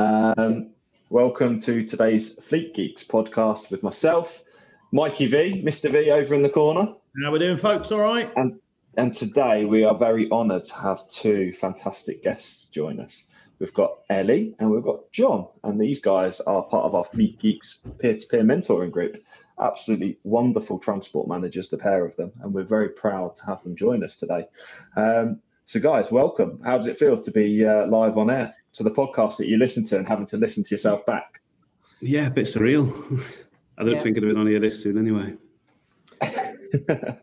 Um, welcome to today's Fleet Geeks podcast with myself, Mikey V, Mr. V over in the corner. How are we doing, folks? All right. And and today we are very honoured to have two fantastic guests join us. We've got Ellie and we've got John, and these guys are part of our Fleet Geeks peer-to-peer mentoring group. Absolutely wonderful transport managers, the pair of them, and we're very proud to have them join us today. Um, so, guys, welcome. How does it feel to be uh, live on air to the podcast that you listen to and having to listen to yourself back? Yeah, a bit surreal. I don't Yeah. think I'd have been on here this soon anyway. A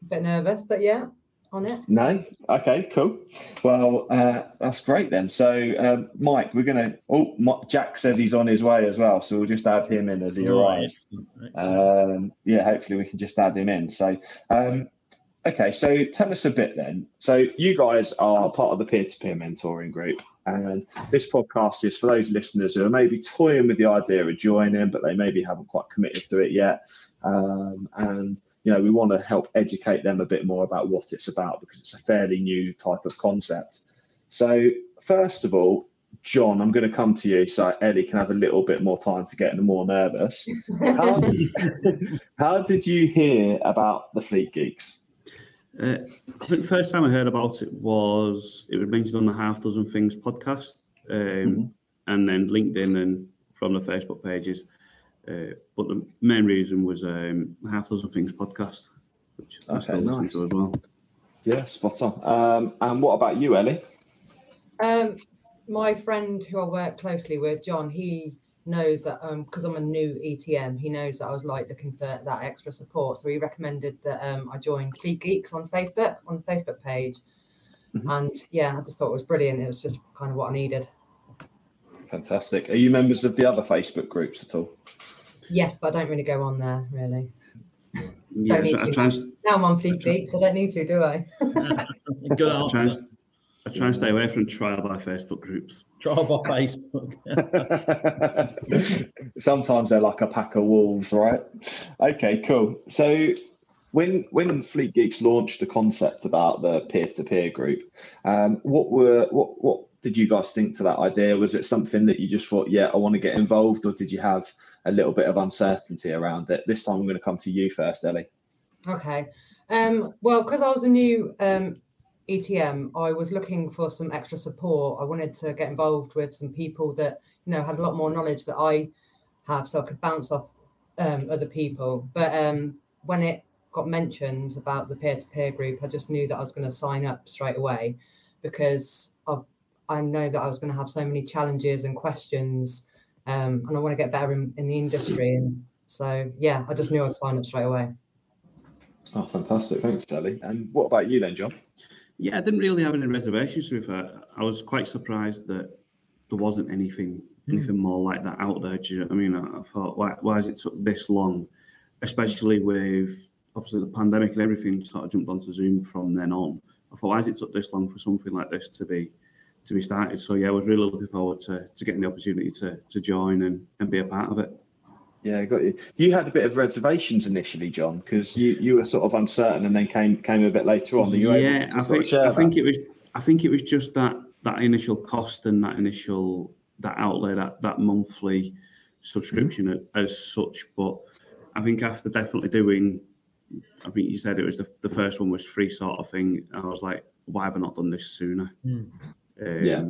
bit nervous, but yeah, on it. No? Okay, cool. Well, uh, that's great then. So, um, Mike, we're going to. Oh, Mi- Jack says he's on his way as well. So, we'll just add him in as he arrives. Um, yeah, hopefully we can just add him in. So, um, okay, so tell us a bit then. So, you guys are part of the peer to peer mentoring group, and this podcast is for those listeners who are maybe toying with the idea of joining, but they maybe haven't quite committed to it yet. Um, and you know, we want to help educate them a bit more about what it's about because it's a fairly new type of concept. So, first of all, John, I'm going to come to you so Ellie can have a little bit more time to get more nervous. How did, how did you hear about the Fleet Geeks? Uh, I think the first time I heard about it was it was mentioned on the Half Dozen Things podcast, um, Mhm. and then LinkedIn and from the Facebook pages. Uh, but the main reason was um, Half Dozen Things podcast, which I Okay, still listen nice. to as well. Yeah, spot on. Um, and what about you, Ellie? Um, my friend who I work closely with, John, he knows that um because I'm a new ETM, he knows that I was like looking for that extra support. So he recommended that um I join Fleet Geeks on Facebook on the Facebook page. Mhm. And yeah, I just thought it was brilliant. It was just kind of what I needed. Fantastic. Are you members of the other Facebook groups at all? Yes, but I don't really go on there really. Yeah, Don't I to. try and, Now I'm on Fleet Geeks, I don't need to, do I? Good I try answer. And, I try and stay away from trial by Facebook groups. Trial by Facebook. Sometimes they're like a pack of wolves, right? Okay, cool. So when when Fleet Geeks launched the concept about the peer-to-peer group, um, what were what what did you guys think to that idea? Was it something that you just thought, yeah, I want to get involved, or did you have a little bit of uncertainty around it? This time I'm going to come to you first, Ellie. Okay. Um, well, because I was a new um, ETM, I was looking for some extra support. I wanted to get involved with some people that you know had a lot more knowledge that I have, so I could bounce off um, other people. But um, when it got mentioned about the peer-to-peer group, I just knew that I was going to sign up straight away because of I know that I was going to have so many challenges and questions, um, and I want to get better in, in the industry. And so, yeah, I just knew I'd sign up straight away. Oh, fantastic! Thanks, Ellie. And what about you then, John? Yeah, I didn't really have any reservations with her. I was quite surprised that there wasn't anything hmm. anything more like that out there. Do you know what I mean? I, I thought, why, why has it took this long? Especially with obviously the pandemic and everything sort of jumped onto Zoom from then on. I thought, why has it took this long for something like this to be to be started? So yeah, I was really looking forward to, to getting the opportunity to, to join and, and be a part of it. Yeah, got you. You had a bit of reservations initially, John, because you, you were sort of uncertain and then came came a bit later on. Are you able yeah, to I think of share I think it was I think it was just that that initial cost and that initial that outlay that that monthly subscription Mm-hmm. a- as such. But I think after definitely doing, I think you said it was the, the first one was free sort of thing. And I was like, why have I not done this sooner? Hmm. Um, Yeah.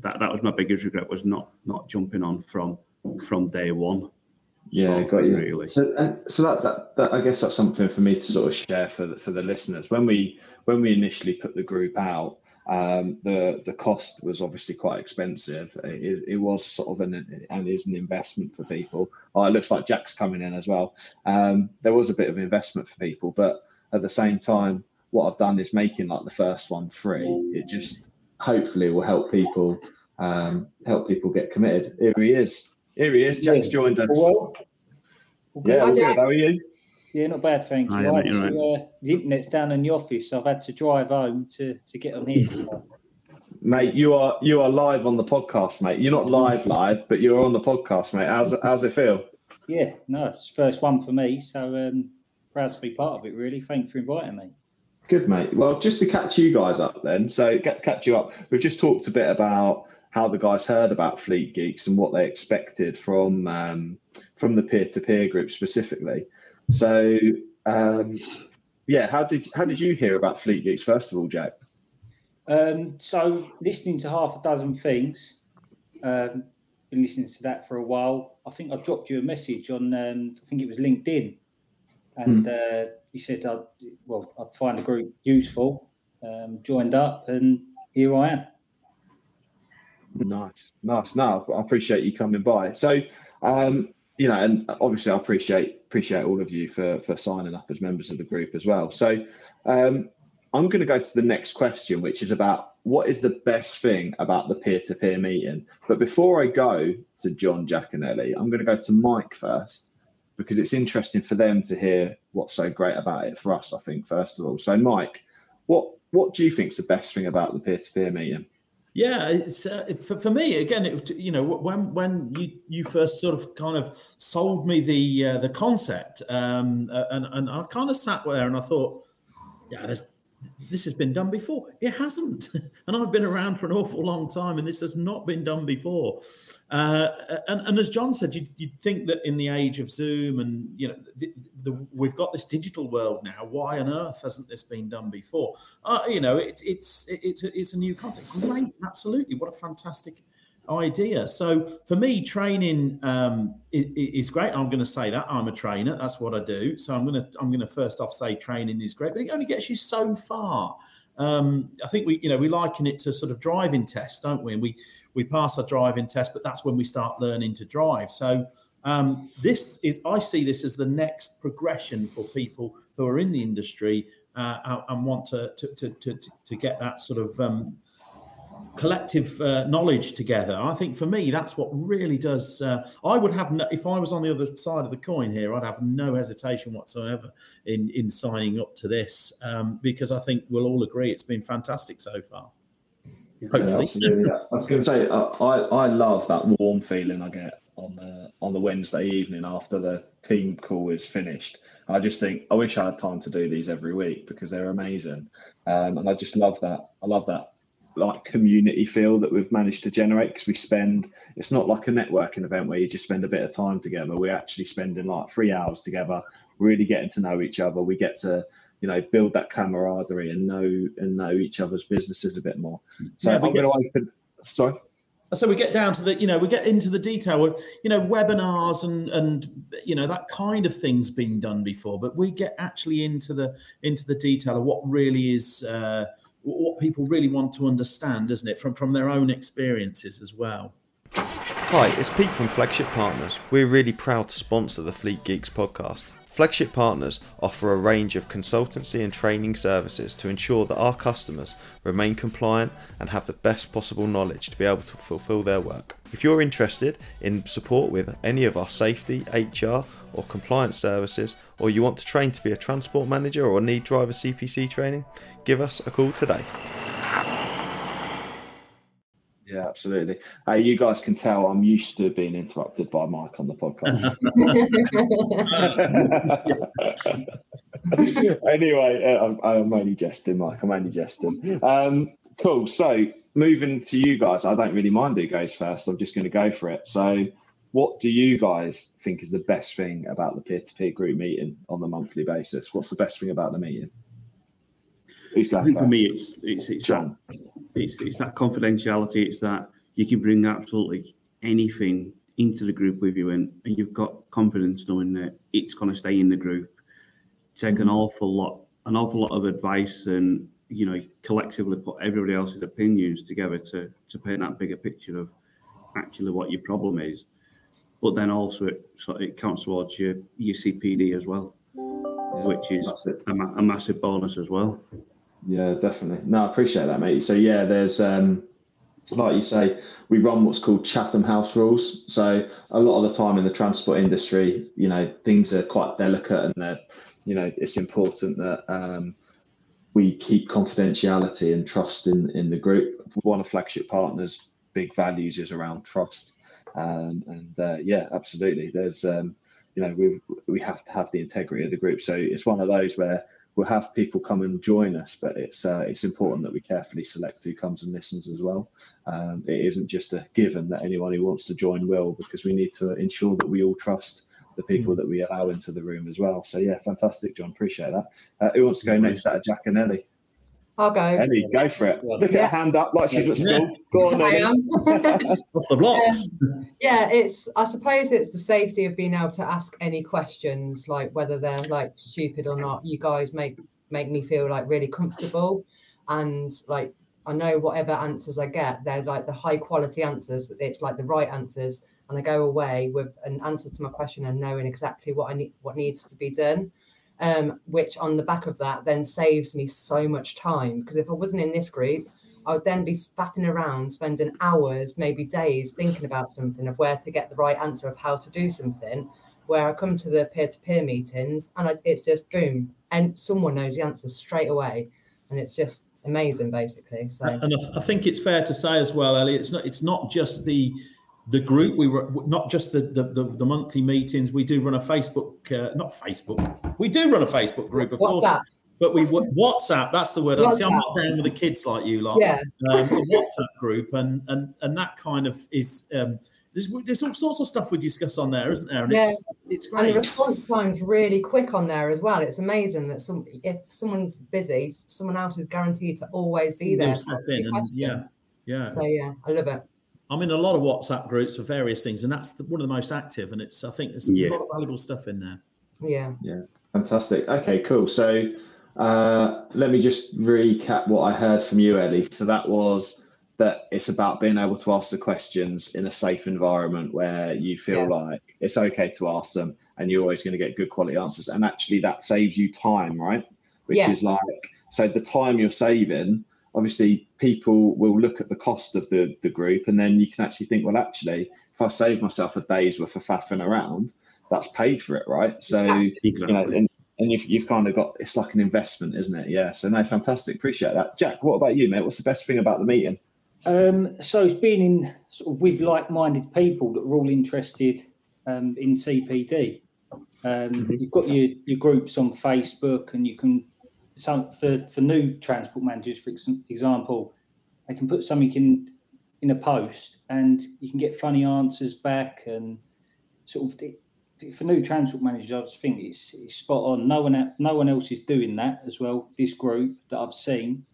That that was my biggest regret was not not jumping on from from day one. Yeah, sort of got you. Really. So, uh, so that, that that I guess that's something for me to sort of share for the, for the listeners. When we when we initially put the group out, um, the the cost was obviously quite expensive. It, it was sort of an and is an investment for people. Oh, it looks like Jack's coming in as well. Um, there was a bit of investment for people, but at the same time, what I've done is making like the first one free. It just hopefully will help people um, help people get committed. Here he is. Here he is. Jack's joined us. Well, yeah, all good. How are you? Yeah, not bad, thanks. Hi, right, mate, so, you're uh, the internet's down in the office, so I've had to drive home to, to get on here. Mate, you are you are live on the podcast, mate. You're not live live, but you're on the podcast, mate. How's it, how's it feel? yeah, no, it's the first one for me, so um, proud to be part of it. Really, thanks for inviting me. Good, mate. Well, just to catch you guys up, then. So, get, catch you up. We've just talked a bit about how the guys heard about Fleet Geeks and what they expected from um, from the peer to peer group specifically. So, um, yeah, how did how did you hear about Fleet Geeks first of all, Jack? Um, so listening to half a dozen things, um, been listening to that for a while. I think I dropped you a message on, um, I think it was LinkedIn, and uh, you said, I'd, well, I'd find the group useful. Um, joined up, and here I am. Nice, nice. No, I appreciate you coming by. So, um, you know, and obviously, I appreciate appreciate all of you for for signing up as members of the group as well. So, um, I'm going to go to the next question, which is about what is the best thing about the peer to peer meeting. But before I go to John Jack and Ellie, I'm going to go to Mike first because it's interesting for them to hear what's so great about it for us. I think first of all. So, Mike, what what do you think is the best thing about the peer to peer meeting? Yeah, it's uh, for, for me again. It, you know, when when you you first sort of kind of sold me the uh, the concept, um, and and I kind of sat there and I thought, yeah, there's this has been done before. It hasn't, and I've been around for an awful long time, and this has not been done before. Uh, and, and as John said, you'd, you'd, think that in the age of Zoom and you know, the, the, we've got this digital world now. Why on earth hasn't this been done before? Uh, you know, it, it's it's it's a new concept. Great, absolutely. What a fantastic idea. So for me, training um, is, great. I'm going to say that I'm a trainer. That's what I do. So I'm going to I'm going to first off say training is great, but it only gets you so far. Um, I think we you know we liken it to sort of driving tests, don't we? And we we pass our driving test, but that's when we start learning to drive. So um, this is I see this as the next progression for people who are in the industry uh, and want to to, to to to get that sort of um, collective uh, knowledge together. I think for me, that's what really does. Uh, I would have, no, if I was on the other side of the coin here, I'd have no hesitation whatsoever in in signing up to this um, because I think we'll all agree it's been fantastic so far. Hopefully, yeah, I was going to say uh, I I love that warm feeling I get on the on the Wednesday evening after the team call is finished. I just think I wish I had time to do these every week because they're amazing, um, and I just love that. I love that like community feel that we've managed to generate because we spend it's not like a networking event where you just spend a bit of time together. We're actually spending like three hours together really getting to know each other. We get to you know build that camaraderie and know and know each other's businesses a bit more. So Yeah, i'm going to open sorry? So we get down to the you know we get into the detail of you know webinars and and you know that kind of thing's been done before but we get actually into the into the detail of what really is uh, what people really want to understand isn't it from from their own experiences as well Hi, it's Pete from Flagship Partners. We're really proud to sponsor the Fleet Geeks podcast. Flagship Partners offer a range of consultancy and training services to ensure that our customers remain compliant and have the best possible knowledge to be able to fulfill their work. If you're interested in support with any of our safety, HR, or compliance services, or you want to train to be a transport manager or need driver CPC training, give us a call today. yeah absolutely uh, you guys can tell i'm used to being interrupted by mike on the podcast anyway, uh, I'm, I'm only jesting, Mike. I'm only jesting. Um, cool. So, moving to you guys, I don't really mind who goes first. I'm just going to go for it. So, what do you guys think is the best thing about the peer to peer group meeting on the monthly basis? What's the best thing about the meeting? Who's I going think for me, it's it's it's that, it's it's that confidentiality. It's that you can bring absolutely anything into the group with you, and, and you've got confidence knowing that it's going to stay in the group. Take an mm-hmm. awful lot, an awful lot of advice, and you know, collectively put everybody else's opinions together to to paint that bigger picture of actually what your problem is. But then also it so it counts towards your your CPD as well, which is a, a massive bonus as well. Yeah, definitely. No, I appreciate that, mate. So yeah, there's um like you say, we run what's called Chatham House rules. So a lot of the time in the transport industry, you know, things are quite delicate, and that you know it's important that um, we keep confidentiality and trust in in the group. One of flagship partners' big values is around trust, um, and uh, yeah, absolutely. There's um, you know we we have to have the integrity of the group. So it's one of those where we'll have people come and join us, but it's uh, it's important that we carefully select who comes and listens as well. Um, it isn't just a given that anyone who wants to join will, because we need to ensure that we all trust the people that we allow into the room as well. So yeah, fantastic, John. Appreciate that. Uh, who wants to go next? That Jack and Ellie. I'll go. Ellie, go for it. Look at her hand up like she's at school. Go on, I Ellie. am. Off the blocks. Um, yeah, it's. I suppose it's the safety of being able to ask any questions, like whether they're like stupid or not. You guys make make me feel like really comfortable, and like I know whatever answers I get, they're like the high quality answers. It's like the right answers, and I go away with an answer to my question and knowing exactly what I need, what needs to be done. Um, which on the back of that then saves me so much time because if I wasn't in this group, I would then be faffing around, spending hours, maybe days, thinking about something of where to get the right answer of how to do something. Where I come to the peer-to-peer meetings and I, it's just boom, and someone knows the answer straight away, and it's just amazing, basically. So And I, I think it's fair to say as well, Ellie, it's not it's not just the the group we were not just the the, the, the monthly meetings. We do run a Facebook, uh, not Facebook. We do run a Facebook group, of what's course. But we WhatsApp. That's the word. See, I'm WhatsApp. not down with the kids like you, lot. Yeah. Um, a WhatsApp group, and and and that kind of is. Um, there's, there's all sorts of stuff we discuss on there, isn't there? And Yeah. it's it's And the response time's really quick on there as well. It's amazing that some if someone's busy, someone else is guaranteed to always be there. Step in and yeah, yeah. So yeah, I love it. I'm in a lot of WhatsApp groups for various things, and that's the, one of the most active. And it's I think there's Yeah. a lot of valuable stuff in there. Yeah. Yeah. Fantastic. Okay, cool. So uh, let me just recap what I heard from you, Ellie. So that was that it's about being able to ask the questions in a safe environment where you feel Yeah. like it's okay to ask them and you're always going to get good quality answers. And actually, that saves you time, right? Which Yeah. is like, so the time you're saving, obviously, people will look at the cost of the, the group and then you can actually think, well, actually, if I save myself a day's worth of faffing around, that's paid for it, right? So, you know, and, and you've, you've kind of got it's like an investment, isn't it? Yeah. So no, fantastic. Appreciate that. Jack, what about you, mate? What's the best thing about the meeting? Um, so it's being in sort of with like-minded people that are all interested um, in CPD. Um, You've got your, your groups on Facebook, and you can some for, for new transport managers, for example, they can put something in in a post, and you can get funny answers back, and sort of for new transport managers, I just think it's, it's spot on. No one no one else is doing that as well. This group that I've seen.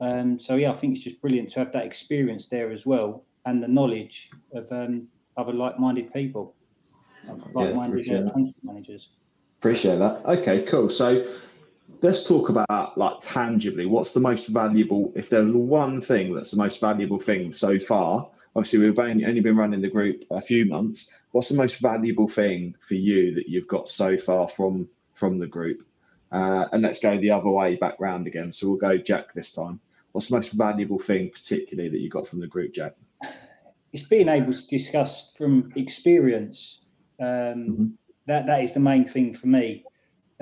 Um, so yeah, I think it's just brilliant to have that experience there as well, and the knowledge of um, other like-minded people, like-minded appreciate uh, transport managers. Appreciate that. Okay, cool. So let's talk about like tangibly what's the most valuable if there's one thing that's the most valuable thing so far obviously we've only, only been running the group a few months what's the most valuable thing for you that you've got so far from from the group uh, and let's go the other way back round again so we'll go jack this time what's the most valuable thing particularly that you got from the group jack It's being able to discuss from experience. Um, Mhm. That that is the main thing for me.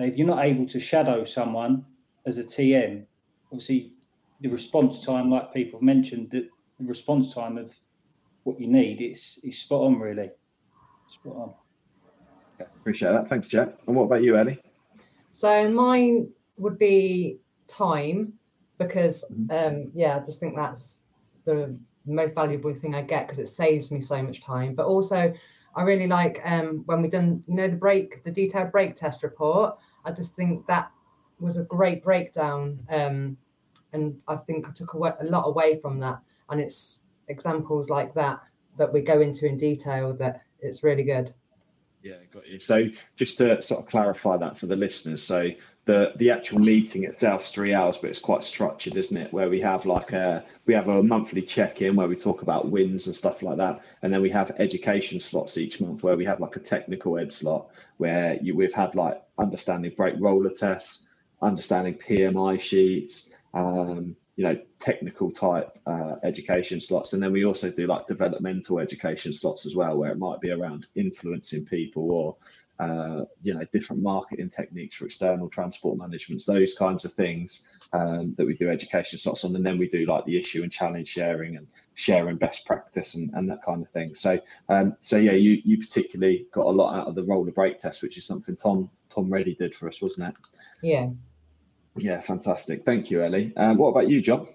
Uh, if you're not able to shadow someone as a TM, obviously the response time, like people have mentioned, the, the response time of what you need, is it's spot on, really. Spot on. appreciate that thanks jack and what about you ellie So mine would be time because um yeah, I just think that's the most valuable thing I get because it saves me so much time. But also I really like um when we've done, you know, the brake, the detailed brake test report. I just think that was a great breakdown. Um and I think I took a lot away from that. And it's examples like that that we go into in detail that it's really good. Yeah, got you. So just to sort of clarify that for the listeners, so the the actual meeting itself is three hours, but it's quite structured, isn't it? Where we have like a we have a monthly check-in where we talk about wins and stuff like that, and then we have education slots each month where we have like a technical ed slot where you we've had like understanding brake roller tests, understanding PMI sheets, um, you know technical type uh, education slots. And then we also do like developmental education slots as well where it might be around influencing people or uh, you know different marketing techniques for external transport management those kinds of things um, that we do education slots on. And then we do like the issue and challenge sharing and sharing best practice and, and that kind of thing. So um, so yeah you you particularly got a lot out of the roller brake test which is something tom tom reddy did for us wasn't it? Yeah yeah, fantastic. Thank you, Ellie. Um, what about you, John?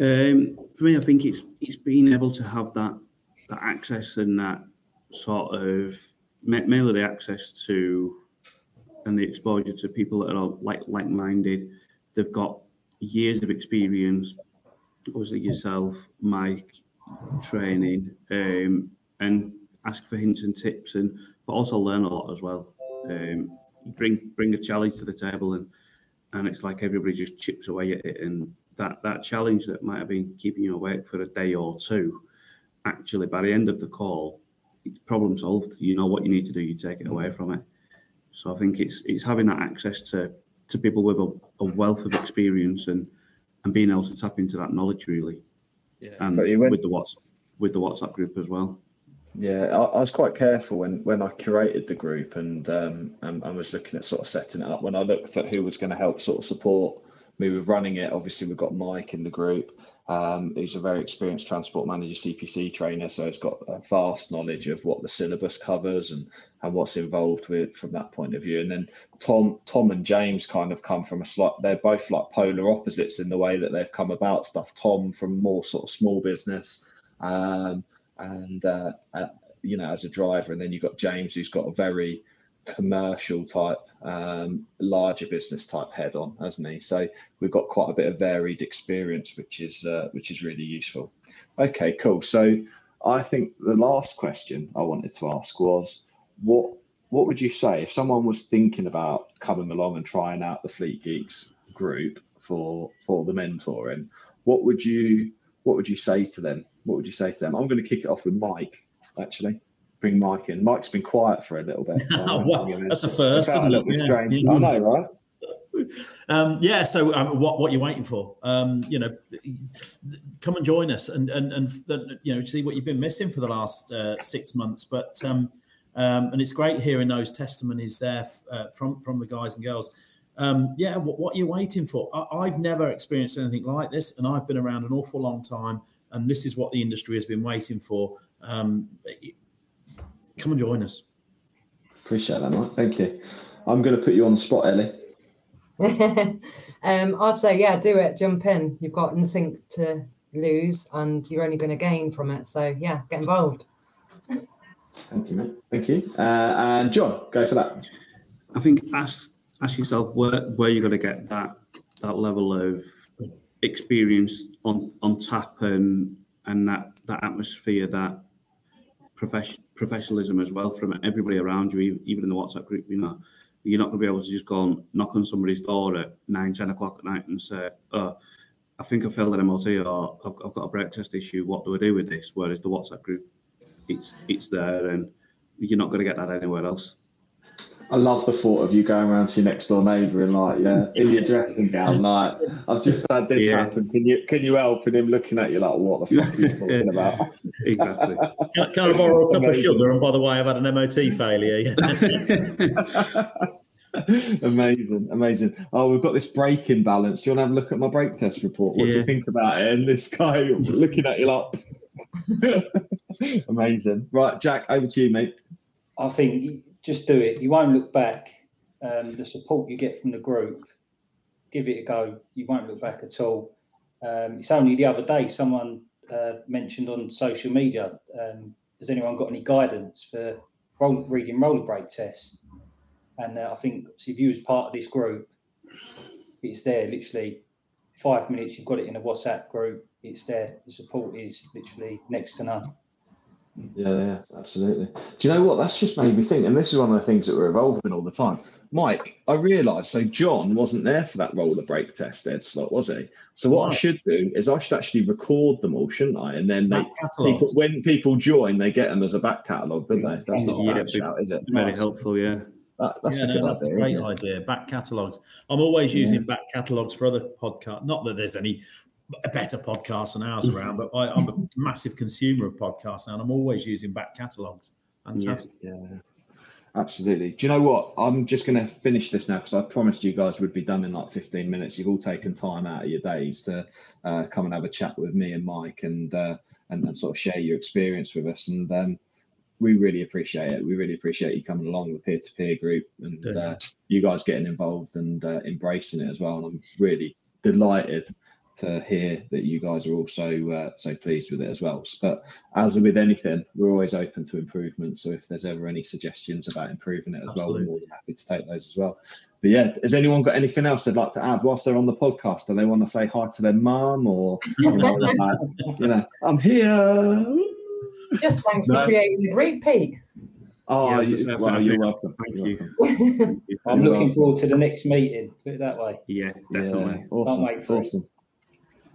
Um, for me, I think it's it's being able to have that that access and that sort of mainly the access to and the exposure to people that are like like minded. They've got years of experience. Obviously, yourself, Mike, training, um, and ask for hints and tips, and but also learn a lot as well. Um, bring bring a challenge to the table and and it's like everybody just chips away at it and that that challenge that might have been keeping you awake for a day or two actually by the end of the call it's problem solved. You know what you need to do you take it away mm. from it. So i think it's it's having that access to to people with a, a wealth of experience and and being able to tap into that knowledge really. Yeah. And went, with the whatsapp with the whatsapp group as well yeah, I, I, was quite careful when when I curated the group and um and, and was looking at sort of setting it up. When I looked at who was going to help sort of support me with running it, obviously we've got Mike in the group. Um, he's a very experienced transport manager, CPC trainer, so he's got a vast knowledge of what the syllabus covers and and what's involved with from that point of view. And then Tom, Tom and James kind of come from a slight. They're both like polar opposites in the way that they've come about stuff. Tom from more sort of small business. Um, and uh, uh, you know as a driver, and then you've got James who's got a very commercial type, um, larger business type head on, hasn't he? So we've got quite a bit of varied experience, which is uh, which is really useful. Okay, cool. So I think the last question I wanted to ask was what what would you say if someone was thinking about coming along and trying out the Fleet Geeks group for for the mentoring? What would you what would you say to them? What would you say to them? I'm going to kick it off with Mike, actually. Bring Mike in. Mike's been quiet for a little bit. well, that's a first, isn't it? Yeah. I know, right? Um, yeah. So, um, what what you're waiting for? Um, you know, come and join us, and and and you know, see what you've been missing for the last uh, six months. But um, um, and it's great hearing those testimonies there uh, from from the guys and girls. Um, yeah, what, what are you waiting for? I, have never experienced anything like this, and I've been around an awful long time and this is what the industry has been waiting for. Um, come and join us. Appreciate that, Mike. Thank you. I'm going to put you on the spot, Ellie. um, I'd say, yeah, do it. Jump in. You've got nothing to lose, and you're only going to gain from it. So, yeah, get involved. Thank you, mate. Thank you. Uh, and John, go for that. I think ask ask yourself where where you're going to get that that level of experience on on tap and and that that atmosphere that profession, professionalism as well from everybody around you even in the whatsapp group you know. You're not going to be able to just go and knock on somebody's door at 9 10 o'clock at night and say oh i think i failed an mot or I've, I've got a brake test issue. What do i do with this? Whereas the whatsapp group it's it's there and you're not going to get that anywhere else I love the thought of you going around to your next door neighbour and like, yeah, in your dressing gown, like, I've just had this yeah. happen. Can you can you help? And him looking at you like, what the fuck are you talking about? exactly. Can, can, I borrow a cup amazing. of sugar? And by the way, I've had an MOT failure. amazing, amazing. Oh, we've got this brake imbalance. Do you want to have a look at my brake test report? What yeah. do you think about it? And this guy looking at you like, amazing. Right, Jack, over to you, mate. I think just do it. You won't look back. Um, the support you get from the group, give it a go. You won't look back at all. Um, it's only the other day someone uh, mentioned on social media. Um, has anyone got any guidance for roll, reading roller brake tests? And uh, I think if you was part of this group, it's there literally five minutes. You've got it in a WhatsApp group. It's there. The support is literally next to none. Yeah, yeah, absolutely. Do you know what? That's just made me think, and this is one of the things that we're evolving all the time. Mike, I realised so John wasn't there for that roller brake test, Ed slot, was he? So what I should do is I should actually record them all, shouldn't I? And then they, people, when people join, they get them as a back catalogue, don't they? That's not a bad shout, is it? Very helpful, yeah. that, that's, yeah, a, no, that's idea, a great idea. Back catalogues. I'm always using yeah. back catalogues for other podcasts. Not that there's any better podcasts than ours around, but I, am a massive consumer of podcasts now, and I'm always using back catalogues. Fantastic. Yeah. yeah. Absolutely. Do you know what? I'm just going to finish this now because I promised you guys would be done in like 15 minutes. You've all taken time out of your days to uh, come and have a chat with me and Mike and uh, and, and, sort of share your experience with us. And um, we really appreciate it. We really appreciate you coming along the peer to peer group and uh, you guys getting involved and uh, embracing it as well. And I'm really delighted to hear that you guys are also uh, so pleased with it as well. But as with anything, we're always open to improvement. So if there's ever any suggestions about improving it as Absolutely. well, we're more than happy to take those as well. But yeah, has anyone got anything else they'd like to add whilst they're on the podcast? Do they want to say hi to their mum or you know, like, you know I'm here? Just thanks no. for creating the group, Pete. Oh, yeah, you, well, you're welcome. Thank you're you. Welcome. I'm you're looking welcome. forward to the next meeting. Put it that way. Yeah, definitely. Yeah, awesome. awesome.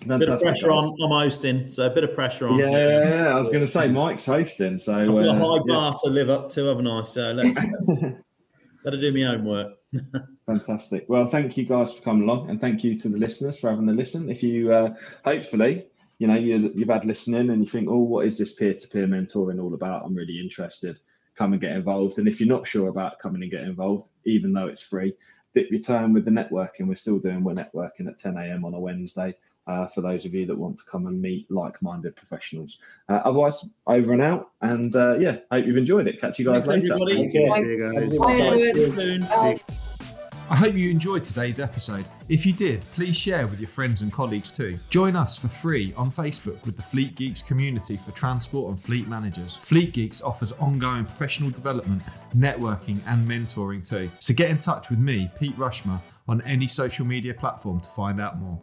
Fantastic, bit of pressure guys. on. I'm hosting, so a bit of pressure on. Yeah, yeah. I was going to say Mike's hosting, so I've got uh, a high bar to live up to, haven't I? So let's, let's better do my homework. Fantastic. Well, thank you guys for coming along, and thank you to the listeners for having a listen. If you uh, hopefully you know you, you've had listening and you think, oh, what is this peer-to-peer mentoring all about? I'm really interested. Come and get involved. And if you're not sure about coming and get involved, even though it's free, dip your toe in with the networking. We're still doing we're networking at 10 a.m. on a Wednesday uh, for those of you that want to come and meet like-minded professionals. Uh, otherwise, over and out. And uh, yeah, hope you've enjoyed it. Catch you guys Thanks later. You guys. I hope you enjoyed today's episode. If you did, please share with your friends and colleagues too. Join us for free on Facebook with the Fleet Geeks community for transport and fleet managers. Fleet Geeks offers ongoing professional development, networking, and mentoring too. So get in touch with me, Pete Rushmer, on any social media platform to find out more.